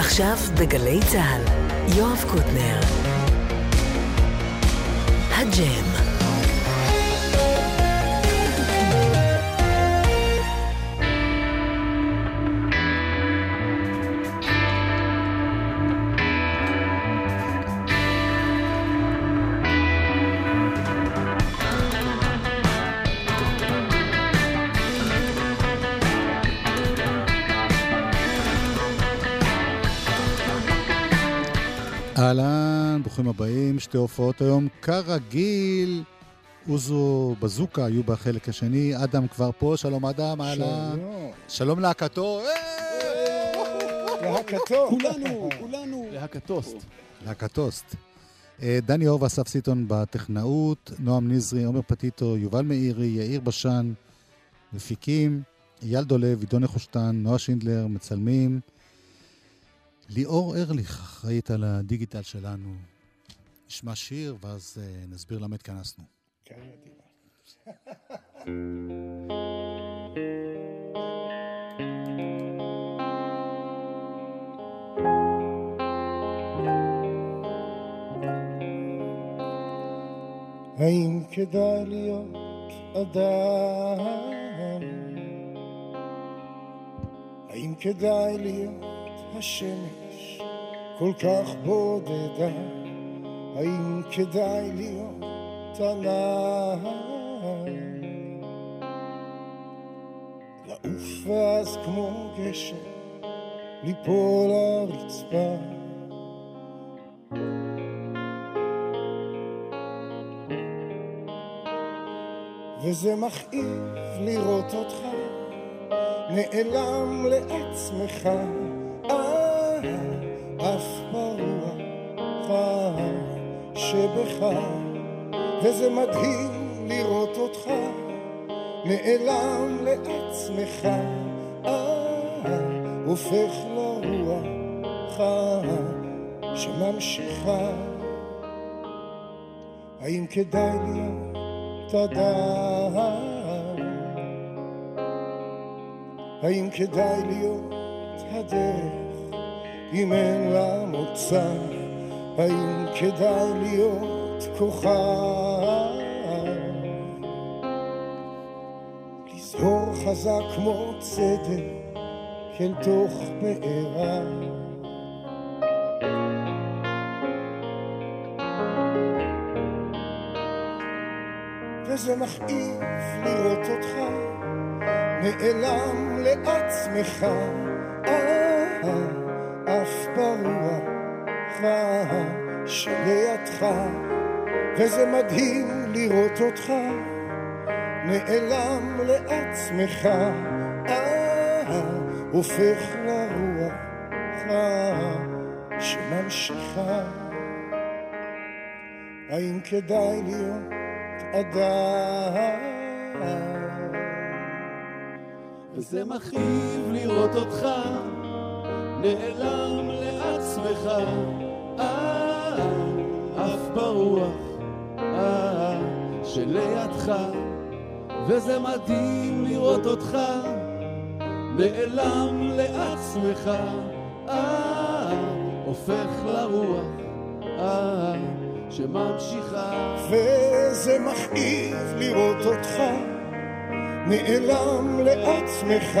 עכשיו בגלי צה"ל, יואב קוטנר. הג'ם. אהלן, ברוכים הבאים, שתי הופעות היום. כרגיל, אוזו בזוקה היו בחלק השני, אדם כבר פה, שלום אדם, אהלן. שלום להקתו. אה! להקתו. כולנו, כולנו. להקתוסט. להקתוסט. אה, דני אור ואסף סיטון בטכנאות, נועם נזרי, עומר פטיטו, יובל מאירי, יאיר בשן, מפיקים, אייל דולב, עידון נחושתן, נועה שינדלר, מצלמים. ליאור ארליך אחראית על הדיגיטל שלנו. נשמע שיר, ואז uh, נסביר למה התכנסנו. כן, האם כדאי להיות אדם? האם כדאי להיות השמש כל כך בודדה, האם כדאי להיות עליי? לעוף ואז כמו גשם, ליפול לרצפה. וזה מכאיב לראות אותך נעלם לעצמך. שבך, וזה מדהים לראות אותך נעלם לעצמך, אה, הופך לרוח שממשיכה. האם כדאי להיות אדם? האם כדאי להיות הדרך? אם אין לה מוצא, האם כדאי להיות כוכב? לזהור חזק כמו צדק אל תוך בעירה. וזה מכאיב לראות אותך נעלם לעצמך. אה, ברוח שלידך, וזה מדהים לראות אותך נעלם לעצמך, אה, הופך לרוח שממשיכה. האם כדאי להיות אדם? וזה מכאיב לראות אותך נעלם לעצמך, אה, אף ברוח, אה, שלידך, וזה מדהים לראות אותך, נעלם לעצמך, אה, הופך לרוח, אה, שממשיכה. וזה מכאיב לראות אותך, נעלם לעצמך.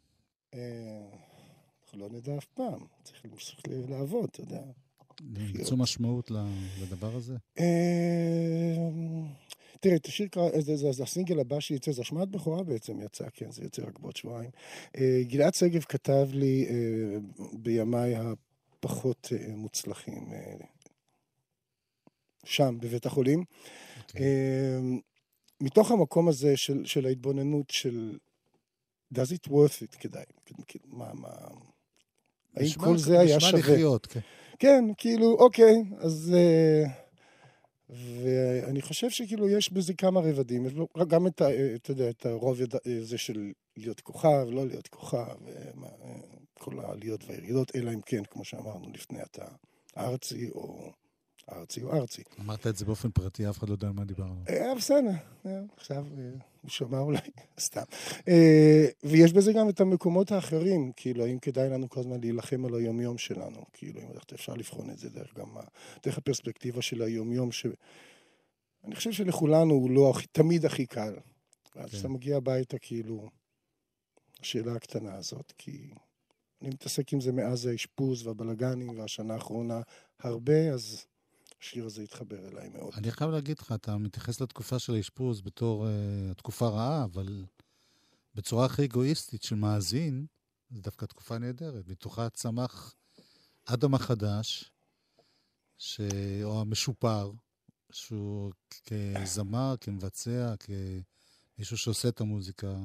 אה, אנחנו לא נדע אף פעם, צריך להמשיך לעבוד, אתה יודע. למצוא משמעות לדבר הזה? אה, תראה, את השיר, זה הסינגל הבא שיצא, זה השמעת בכורה בעצם יצא, כן, זה יוצא רק בעוד שבועיים. אה, גלעד שגב כתב לי בימיי הפחות מוצלחים שם, בבית החולים. Okay. אוקיי. מתוך המקום הזה של, של ההתבוננות של does it worth it כדאי, מה, מה, האם נשמע- כל זה היה נשמע שווה? לחיות, כן. כן, כאילו, אוקיי, אז... אה, ואני חושב שכאילו יש בזה כמה רבדים. בו גם את, אה, אתה יודע, את הרובד הזה של להיות כוכב, לא להיות כוכב, אה, כל העליות והירידות, אלא אם כן, כמו שאמרנו לפני, אתה ארצי או ארצי או ארצי. אמרת את זה באופן פרטי, אף אחד לא יודע על מה דיברנו. אה, בסדר, אה, עכשיו אה, הוא שמע אולי, סתם. אה, ויש בזה גם את המקומות האחרים, כאילו, האם כדאי לנו כל הזמן להילחם על היומיום שלנו, כאילו, אם אפשר לבחון את זה דרך גם, דרך הפרספקטיבה של היומיום, ש... אני חושב שלכולנו הוא לא תמיד הכי קל. ואז כן. כשאתה מגיע הביתה, כאילו, השאלה הקטנה הזאת, כי אני מתעסק עם זה מאז האשפוז והבלגנים והשנה האחרונה הרבה, אז השיר הזה התחבר אליי מאוד. אני חייב להגיד לך, אתה מתייחס לתקופה של האשפוז בתור uh, תקופה רעה, אבל בצורה הכי אגואיסטית של מאזין, זו דווקא תקופה נהדרת. מתוכה צמח אדם החדש, ש... או המשופר, שהוא כזמר, כמבצע, כמישהו שעושה את המוזיקה.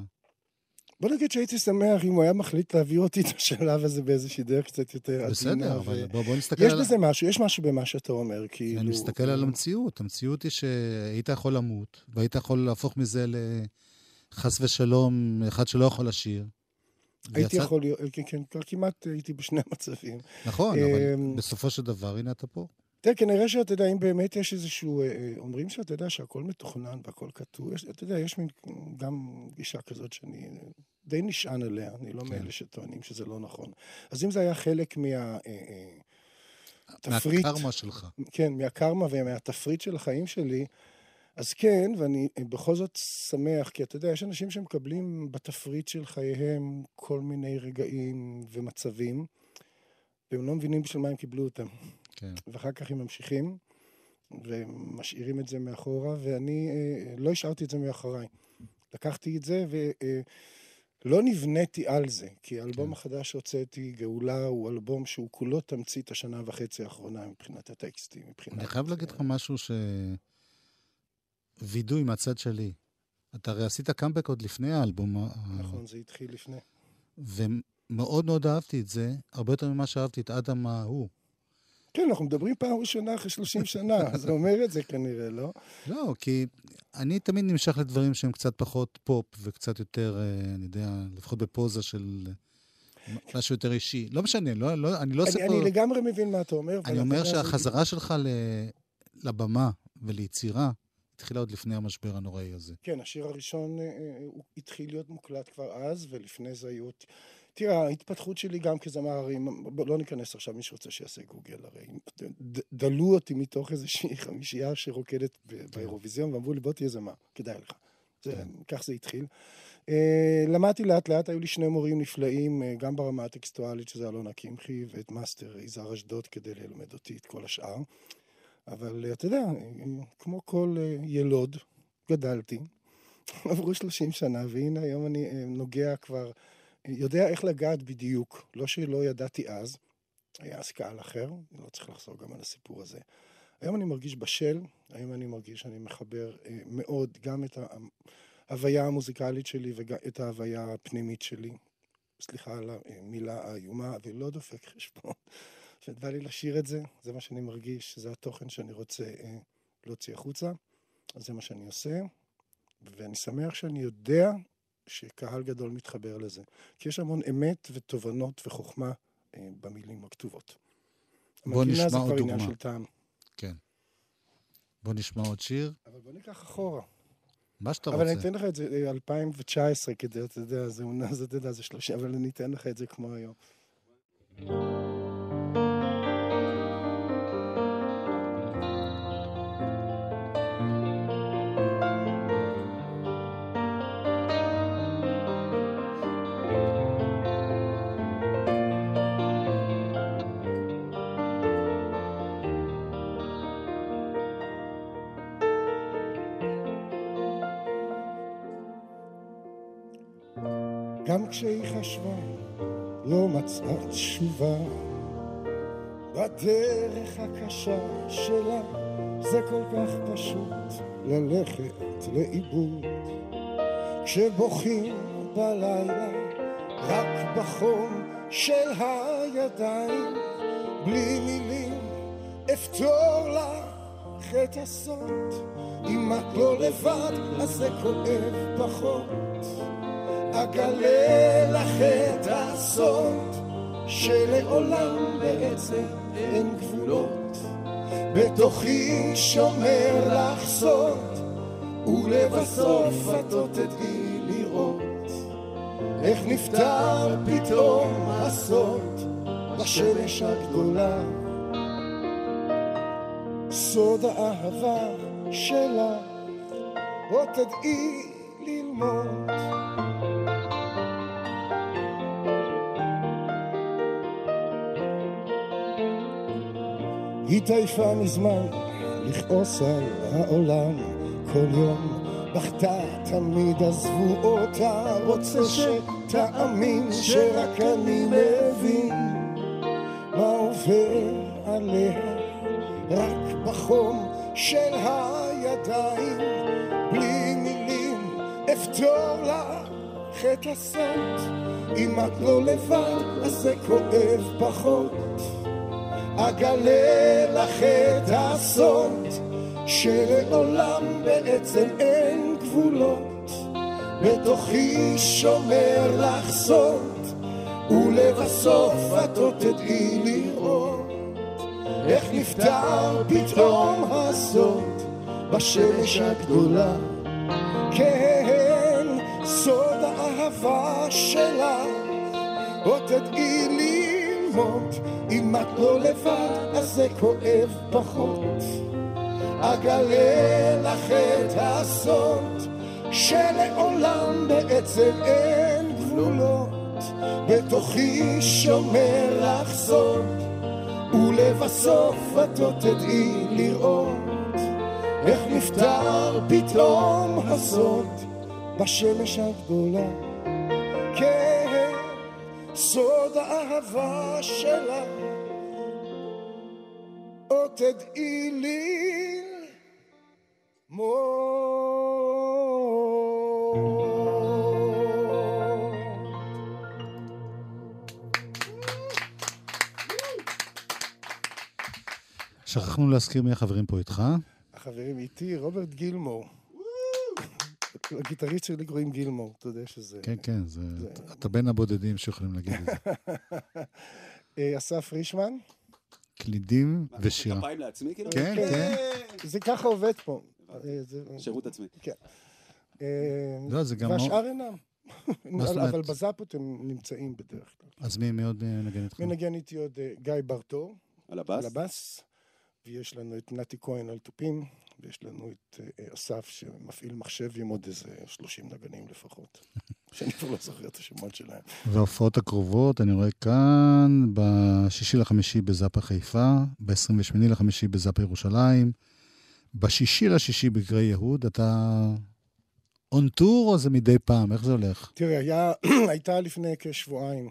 בוא נגיד שהייתי שמח אם הוא היה מחליט להעביר אותי את השלב הזה באיזושהי דרך קצת יותר עדינה. בסדר, ו- אבל בוא, בוא נסתכל יש על... בזה משהו, יש משהו במה שאתה אומר, כאילו... אני מסתכל על המציאות. המציאות היא שהיית יכול למות, והיית יכול להפוך מזה לחס ושלום, אחד שלא יכול לשיר. הייתי ויצאת- יכול להיות, כן, כן, כבר כמעט הייתי בשני המצבים. נכון, אבל אמ, בסופו של דבר, הנה אתה פה. תראה, כנראה שאתה יודע, אם באמת יש איזשהו... אה, אה, אומרים שאתה יודע שהכל מתוכנן והכל כתוב, יש, אתה יודע, יש מין גם גישה כזאת שאני אה, די נשען עליה, אני לא כן. מאלה שטוענים שזה לא נכון. אז אם זה היה חלק מה... תפריט, מהקרמה שלך. כן, מהקרמה ומהתפריט של החיים שלי, אז כן, ואני בכל זאת שמח, כי אתה יודע, יש אנשים שמקבלים בתפריט של חייהם כל מיני רגעים ומצבים, והם לא מבינים בשביל מה הם קיבלו אותם. כן. ואחר כך הם ממשיכים, ומשאירים את זה מאחורה, ואני אה, לא השארתי את זה מאחוריי. לקחתי את זה ולא נבניתי על זה, כי האלבום כן. החדש שהוצאתי, גאולה, הוא אלבום שהוא כולו תמצית השנה וחצי האחרונה מבחינת הטקסטים, מבחינת... אני חייב להגיד לך משהו ש... וידוי מהצד שלי. אתה הרי עשית קאמבק עוד לפני האלבום, ה- נכון, זה התחיל לפני. ומאוד מאוד אהבתי את זה, הרבה יותר ממה שאהבתי את אדם ההוא. כן, אנחנו מדברים פעם ראשונה אחרי 30 שנה, זה אומר את זה כנראה, לא? לא, כי אני תמיד נמשך לדברים שהם קצת פחות פופ וקצת יותר, אה, אני יודע, לפחות בפוזה של משהו יותר אישי. לא משנה, לא, לא, אני לא עושה פה... אני לגמרי מבין מה אתה אומר. אני אומר שהחזרה שלך ל... לבמה וליצירה התחילה עוד לפני המשבר הנוראי הזה. כן, השיר הראשון אה, אה, הוא התחיל להיות מוקלט כבר אז, ולפני זה היו... תראה, ההתפתחות שלי גם כזמר, הרי בוא, לא ניכנס עכשיו, מי שרוצה שיעשה גוגל, הרי דלו אותי מתוך איזושהי חמישייה שרוקדת ב- באירוויזיון, ואמרו לי, בוא תהיה זמר, כדאי לך. זה, כן. כך זה התחיל. אה, למדתי לאט לאט, היו לי שני מורים נפלאים, אה, גם ברמה הטקסטואלית, שזה אלונה קמחי, ואת מאסטר יזהר אשדוד כדי ללמד אותי את כל השאר. אבל אה, אתה יודע, כמו כל אה, ילוד, גדלתי, עברו 30 שנה, והנה היום אני אה, נוגע כבר, יודע איך לגעת בדיוק. לא שלא ידעתי אז, היה אז קהל אחר, אני לא צריך לחזור גם על הסיפור הזה. היום אני מרגיש בשל, היום אני מרגיש שאני מחבר אה, מאוד גם את ההוויה המוזיקלית שלי ואת ההוויה הפנימית שלי. סליחה על המילה האיומה, ולא דופק חשבון. שבא לי לשיר את זה, זה מה שאני מרגיש, זה התוכן שאני רוצה אה, להוציא החוצה, אז זה מה שאני עושה, ואני שמח שאני יודע שקהל גדול מתחבר לזה. כי יש המון אמת ותובנות וחוכמה אה, במילים הכתובות. בוא המנגינה נשמע זה עוד כבר עניין דוגמה. של טעם. כן. בוא נשמע עוד שיר, אבל בוא ניקח אחורה. מה שאתה אבל רוצה. אני אתן לך את זה אה, 2019 כדי, אתה יודע, זה עונה, זה, אתה יודע, זה 30, אבל אני אתן לך את זה כמו היום. גם כשהיא חשבה, לא מצאה תשובה. בדרך הקשה שלה, זה כל כך פשוט ללכת לאיבוד. כשבוכים בלילה רק בחום של הידיים, בלי מילים אפתור לך את הסוד. אם את לא לבד, אז זה כואב פחות. אגלה לך את הסוד, שלעולם בעצם אין גבולות. בתוכי שומר לך סוד, ולבסוף את עוד תדעי לראות איך נפטר פתאום הסוד בשמש הגדולה. סוד האהבה שלה, עוד תדעי ללמוד. התעייפה מזמן לכעוס על העולם. כל יום בכתה תמיד עזבו אותה רוצה שתאמין שרק אני מבין מה עובר עליה. רק בחום של הידיים בלי מילים אפתור לך את הסוד אם את לא לבד אז זה כואב פחות אגלה לך את הסוד שלעולם בעצם אין גבולות. בתוכי שומר לך סוד ולבסוף את עוד תדעי לראות. איך נפטר פתאום הסוד בשמש הגדולה? כן סוד האהבה שלה עוד תדעי ללמוד אם את לא לבד, אז זה כואב פחות. אגלה לך את הסוד, שלעולם בעצם אין גבולות. בתוכי שומר לך סוד, ולבסוף את עוד תדעי לראות איך נפטר פתאום הסוד בשמש הגדולה. כן, סוד האהבה שלה עוד תדעי לי שכחנו להזכיר מי החברים פה איתך. החברים איתי, רוברט גילמור. הגיטריסט שלי קוראים גילמור, אתה יודע שזה... כן, כן, זה... אתה בין הבודדים שיכולים להגיד את זה. אה, אסף רישמן, קלידים ושירה. כפיים לעצמי כאילו? כן, כן. זה ככה עובד פה. אה, זה- שירות עצמי. כן. אה, לא, זה גם... והשאר אינם. מה? אבל בזאפות הם נמצאים בדרך כלל. אז מי מי עוד אה, נגן איתך? מנגן איתי עוד אה, גיא ברטור על על הבאס? הבאס, ויש לנו את נתי כהן על תופים, ויש לנו את אה, אסף שמפעיל מחשב עם עוד איזה 30 נגנים לפחות, שאני כבר לא זוכר את השמות שלהם. וההופעות הקרובות, אני רואה כאן, בשישי לחמישי בזאפה חיפה, ב-28 לחמישי בזאפה ירושלים, בשישי לשישי בגרי יהוד, אתה און טור או זה מדי פעם? איך זה הולך? תראה, היה, הייתה לפני כשבועיים,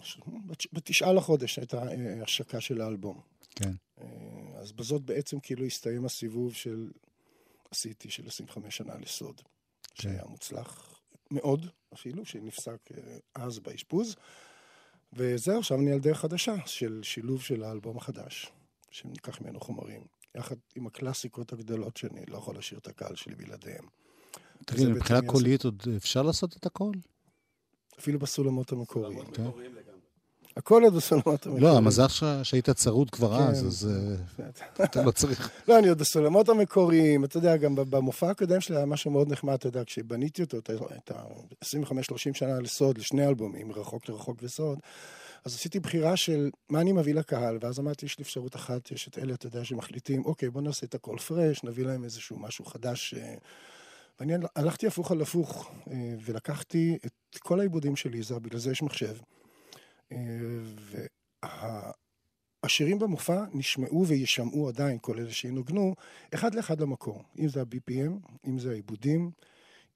בתשעה לחודש הייתה אה, השקה של האלבום. כן. אה, אז בזאת בעצם כאילו הסתיים הסיבוב של, עשיתי של 25 שנה לסוד, שהיה מוצלח מאוד אפילו, שנפסק אה, אז באשפוז. וזהו, עכשיו אני על דרך חדשה של שילוב של האלבום החדש, שניקח ממנו חומרים, יחד עם הקלאסיקות הגדולות שאני לא יכול להשאיר את הקהל שלי בלעדיהם. תגיד, מבחינה קולית עוד אפשר לעשות את הכל? אפילו בסולמות המקוריים. כן. מקוריים לגמרי. הכל עוד בסולמות המקוריים. לא, המזל שלך שהיית צרוד כבר כן. אז, אז אה, אתה לא צריך... לא, אני עוד בסולמות המקוריים, אתה יודע, גם במופע הקודם שלי היה משהו מאוד נחמד, אתה יודע, כשבניתי אותו, את ה- את ה-25-30 שנה לסוד, לשני אלבומים, רחוק לרחוק וסוד, אז עשיתי בחירה של מה אני מביא לקהל, ואז אמרתי, יש לי אפשרות אחת, יש את אלה, אתה יודע, שמחליטים, אוקיי, בוא נעשה את הכל פרש, נביא להם איזשהו משהו חדש. אה, ואני הלכתי הפוך על הפוך, אה, ולקחתי את כל העיבודים של ליזה, בגלל זה יש מחשב. אה, וה... השירים במופע נשמעו ויישמעו עדיין, כל אלה שינוגנו, אחד לאחד למקור. אם זה ה-BPM, אם זה העיבודים,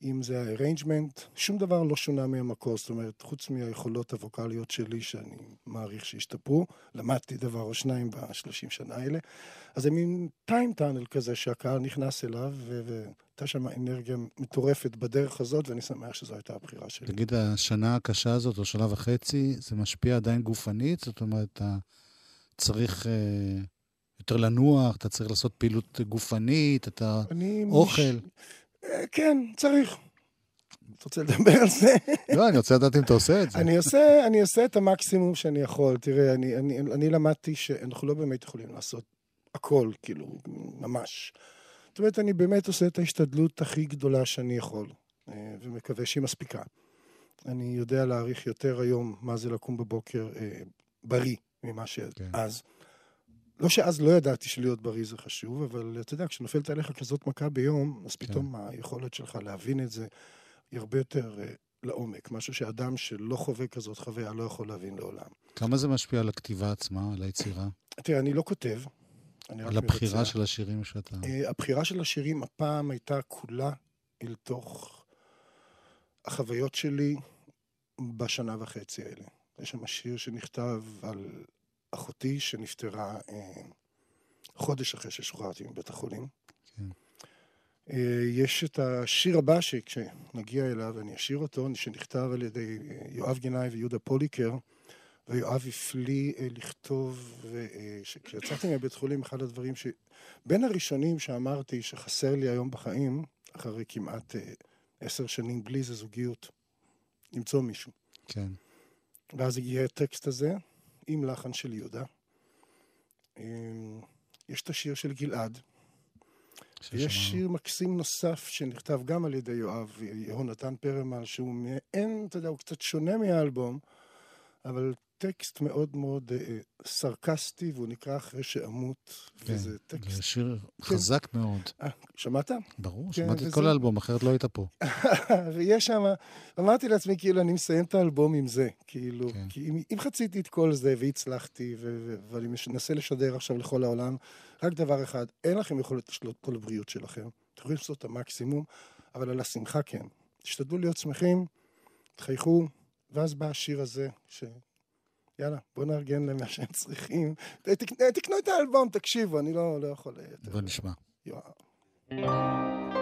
אם זה ה arrangement, שום דבר לא שונה מהמקור, זאת אומרת, חוץ מהיכולות הווקאליות שלי, שאני מעריך שהשתפרו, למדתי דבר או שניים בשלושים שנה האלה, אז זה מין טיים טאנל כזה שהקהל נכנס אליו, והייתה שם אנרגיה מטורפת בדרך הזאת, ואני שמח שזו הייתה הבחירה שלי. תגיד, השנה הקשה הזאת, או שנה וחצי, זה משפיע עדיין גופנית? זאת אומרת, אתה צריך... אה... יותר לנוח, אתה צריך לעשות פעילות גופנית, אתה אוכל. מש... כן, צריך. אתה רוצה לדבר על זה? לא, אני רוצה לדעת אם אתה עושה את זה. אני עושה, אני עושה את המקסימום שאני יכול. תראה, אני, אני, אני למדתי שאנחנו לא באמת יכולים לעשות הכל, כאילו, ממש. זאת אומרת, אני באמת עושה את ההשתדלות הכי גדולה שאני יכול, אה, ומקווה שהיא מספיקה. אני יודע להעריך יותר היום מה זה לקום בבוקר אה, בריא ממה שאז. כן. לא שאז לא ידעתי שלהיות בריא זה חשוב, אבל אתה יודע, כשנופלת עליך כזאת מכה ביום, אז כן. פתאום כן. היכולת שלך להבין את זה היא הרבה יותר uh, לעומק. משהו שאדם שלא חווה כזאת חוויה לא יכול להבין לעולם. כמה זה משפיע על הכתיבה עצמה, על היצירה? תראה, אני לא כותב, אני רק על הבחירה של השירים שאתה... Uh, הבחירה של השירים הפעם הייתה כולה אל תוך החוויות שלי בשנה וחצי האלה. יש שם שיר שנכתב על אחותי שנפטרה אה, חודש אחרי ששוחררתי מבית החולים. כן. אה, יש את השיר הבא שכשנגיע אליו, אני אשיר אותו, שנכתב על ידי אה, יואב גנאי ויהודה פוליקר, ויואב הפליא אה, לכתוב, וכשיצאתי אה, מבית חולים, אחד הדברים ש... בין הראשונים שאמרתי שחסר לי היום בחיים, אחרי כמעט אה, עשר שנים בלי זה זוגיות, למצוא מישהו. כן. ואז הגיע הטקסט הזה, עם לחן של יהודה. אמ, יש את השיר של גלעד. ויש שיר מקסים נוסף שנכתב גם על ידי יואב, יהונתן פרמל, שהוא מעין, אתה יודע, הוא קצת שונה מהאלבום, אבל טקסט מאוד מאוד אה, סרקסטי, והוא נקרא אחרי שאמות, כן, וזה טקסט... זה שיר כן. חזק מאוד. 아, אה, שמעת? ברור, כן, שמעתי וזה... את כל האלבום, אחרת לא היית פה. ויש שם, אמרתי לעצמי, כאילו, אני מסיים את האלבום עם זה, כאילו, כן. כי אם, אם חציתי את כל זה והצלחתי, ו- ו- ואני מנסה לשדר עכשיו לכל העולם, רק דבר אחד, אין לכם יכולת לשלוט כל הבריאות שלכם. אתם יכולים לעשות את המקסימום, אבל על השמחה כן. תשתדלו להיות שמחים, תחייכו, ואז בא השיר הזה, ש... יאללה, בוא נארגן להם מה שהם צריכים. תקנו את האלבום, תקשיבו, אני לא, לא יכול... בוא נשמע. יואו.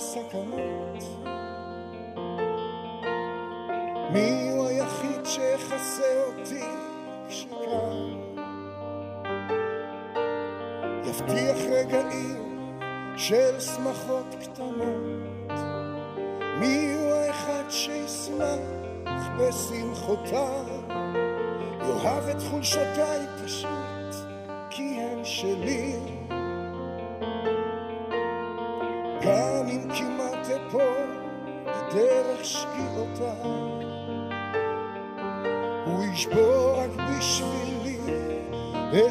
כל הסכנות. מי הוא היחיד שיכסה אותי כשקר? יבטיח רגעים של שמחות קטנות. מי הוא האחד שישמח בשמחותיו? יאהב את חולשותיי פשוט, כי הן שלי.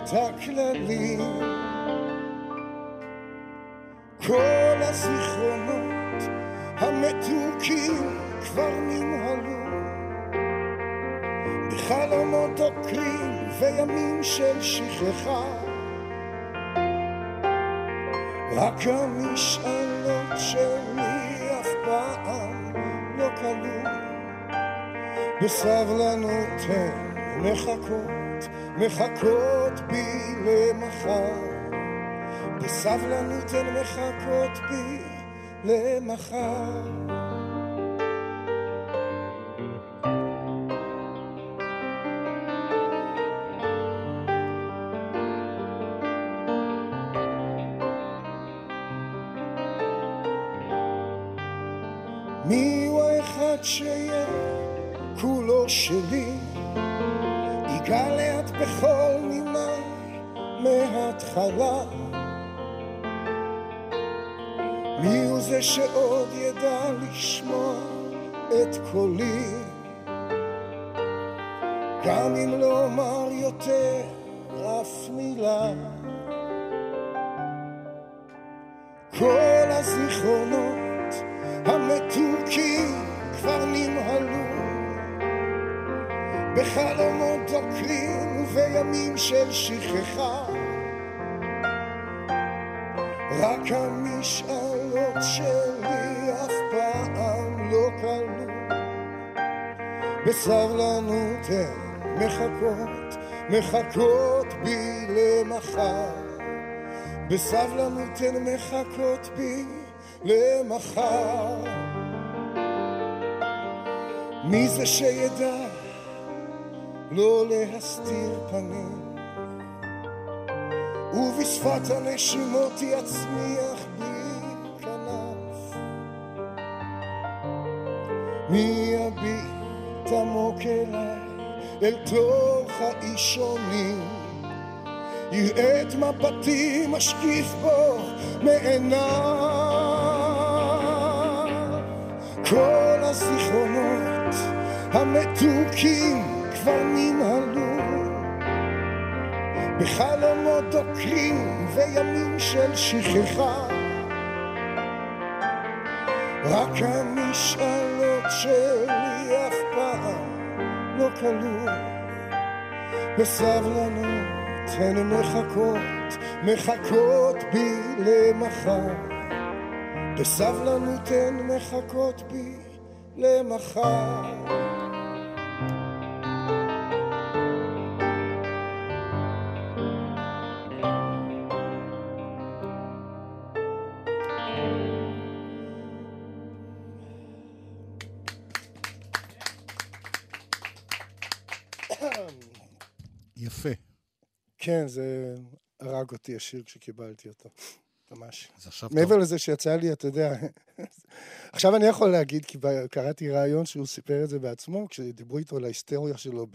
את הכללים. כל הזיכרונות המתוקים כבר נמהלו, בחלומות עוקרים וימים של שכחה. רק המשאלות שלי אף פעם לא כלו בסבלנות הן מחכות, מחכות בי למחר. בסבלנות הן מחכות בי למחר גם אם לא אומר יותר אף מילה. כל הזיכרונות המתוקים כבר נמהלו בחלומות דוקרים וימים של שכחה. רק המשאלות שלי אף פעם לא קלו בסבלנות מחכות, מחכות בי למחר. בסבלנות הן מחכות בי למחר. מי זה שידע לא להסתיר פנים? ובשפת הנשימות יצמיח בי כנף. מי יביט עמוק אליי אל תוך האישונים. יראה את מבטי משקיף בו מעיניו. כל הזיכרונות המתוקים כבר ננעלו בחלומות דוקרים וימים של שכחה. רק המשאלות פעם לא כלו בסבלנות הן מחכות, מחכות בי למחר. בסבלנות הן מחכות בי למחר כן, זה הרג אותי השיר כשקיבלתי אותו. ממש. מעבר טוב. לזה שיצא לי, אתה יודע, עכשיו אני יכול להגיד, כי קראתי ראיון שהוא סיפר את זה בעצמו, כשדיברו איתו על ההיסטוריה שלו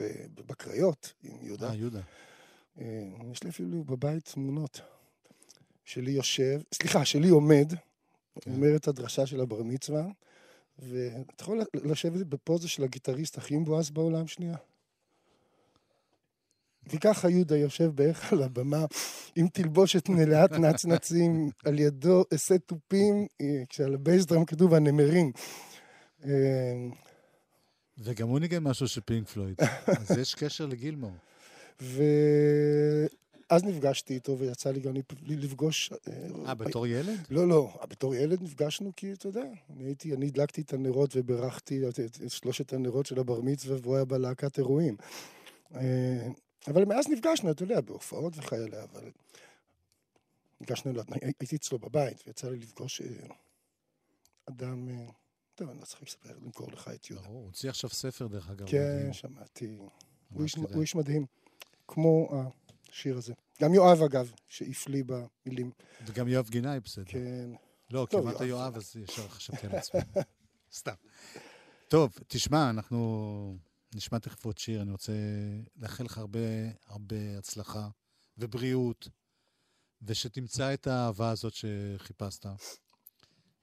בקריות, עם יהודה. אה, יהודה. אה, יש לי אפילו בבית תמונות. שלי יושב, סליחה, שלי עומד, כן. אומר את הדרשה של הבר מצווה, ואתה יכול לשבת בפוזה של הגיטריסט הכי מבואס בעולם שנייה. וככה יהודה יושב בערך על הבמה עם תלבושת מלאת נצנצים, על ידו עשה תופים, אה, כשעל ה bass drum כתוב הנמרים. אה, וגם הוא ניגן משהו של פינק פלויד. אז יש קשר לגילמור. ואז נפגשתי איתו, ויצא לי גם לפגוש... אה, בתור ילד? לא, לא, בתור ילד נפגשנו כי, אתה יודע, אני הייתי, אני הדלקתי את הנרות וברכתי את שלושת הנרות של הבר מצווה, והוא היה בלהקת אירועים. אבל מאז נפגשנו, אתה יודע, בהופעות וכאלה, אבל... נפגשנו, הייתי אצלו בבית, ויצא לי לפגוש אה, אדם... אה, טוב, אני לא צריך לספר, למכור לך את יהודה. ברור, הוא הוציא עכשיו ספר, דרך אגב. כן. שמעתי. הוא איש, מדהים, כמו השיר הזה. גם יואב, אגב, לי במילים. וגם יואב גינאי בסדר. כן. לא, כמעט יואב. יואב, אז ישר חשבתי על עצמי. סתם. טוב, תשמע, אנחנו נשמע תכף עוד שיר. אני רוצה לאחל לך הרבה הרבה הצלחה ובריאות, ושתמצא את האהבה הזאת שחיפשת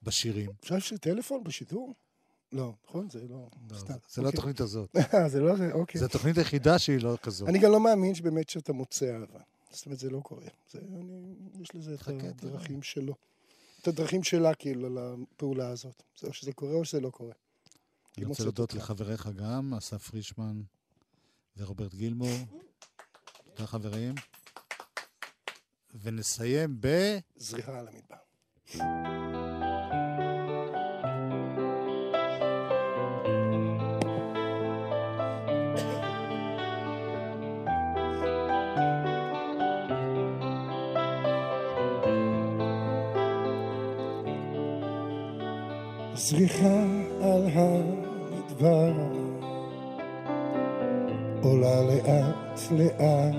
בשירים. אפשר לי טלפון בשידור? לא, נכון? זה לא... לא, סתם. זה- זה לא אוקיי. התוכנית הזאת. אה, זה לא זה, אוקיי. זו התוכנית היחידה שהיא לא כזאת. אני גם לא מאמין שבאמת שאתה מוצא אהבה. זאת אומרת, זה לא קורה. זה, אני, יש לזה את. הדרכים שלו. את הדרכים שלה, כאילו, לפעולה הזאת. או שזה קורה או שזה לא קורה. אני רוצה להודות. לחבריך גם, אסף פרישמן ורוברט גילמור. תודה חברים. ונסיים ב... זריחה על המדבר. זריחה על המדבר. עולה לאט לאט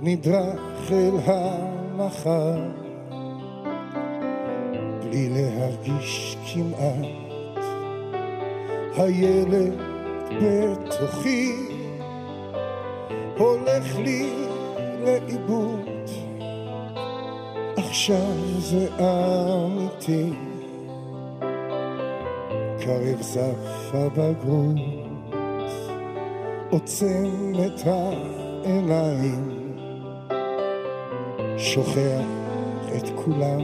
נדרך אל המחר בלי להרגיש כמעט הילד בתוכי. הולך לי לאיבוד. עכשיו זה אמיתי קרב זף הבגרות עוצם את העיניים, שוכח את כולם,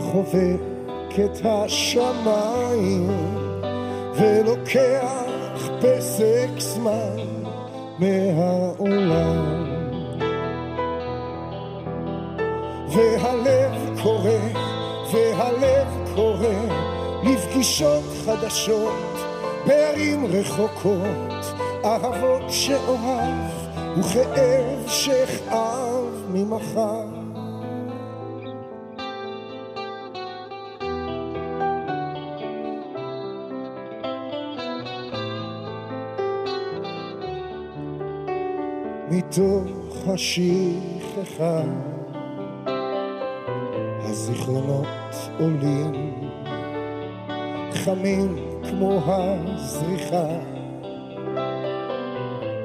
חובק את השמיים, ולוקח פסק זמן מהעולם. והלב קורא, והלב קורא, לפגישות חדשות בערים רחוקות, אהבות שאוהב וכאב שאכאב ממחר. מתוך השכחה הזיכרונות עולים חמים כמו הזריחה,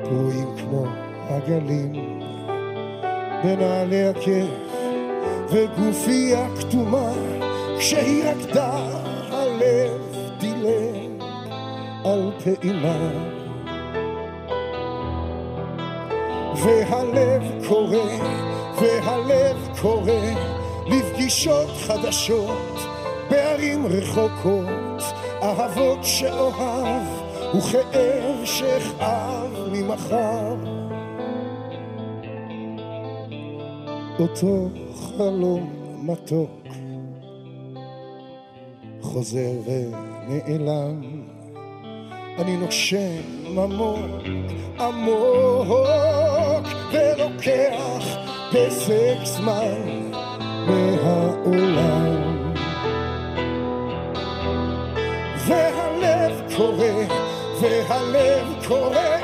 פרועים כמו הגלים, בנעלי הכיף וגופיה כתומה, כשהיא רקדה הלב דילג על פעימה. והלב קורא, והלב קורא לפגישות חדשות בערים רחוקות, אהבות שאוהב וכאב שאכאב ממחר. אותו חלום מתוק חוזר ונעלם, אני נושם עמוק עמוק ולוקח פסק זמן מהעולם. והלב קורא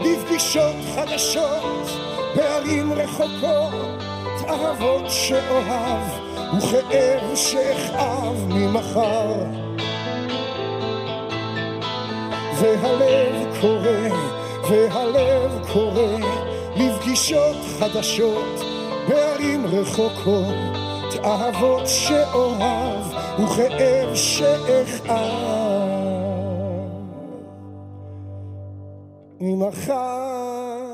לפגישות חדשות בערים רחוקות, אהבות שאוהב וכאב שאכאב ממחר. והלב קורא, והלב קורא לפגישות חדשות בערים רחוקות, אהבות שאוהב וכאב שאכאב ממחר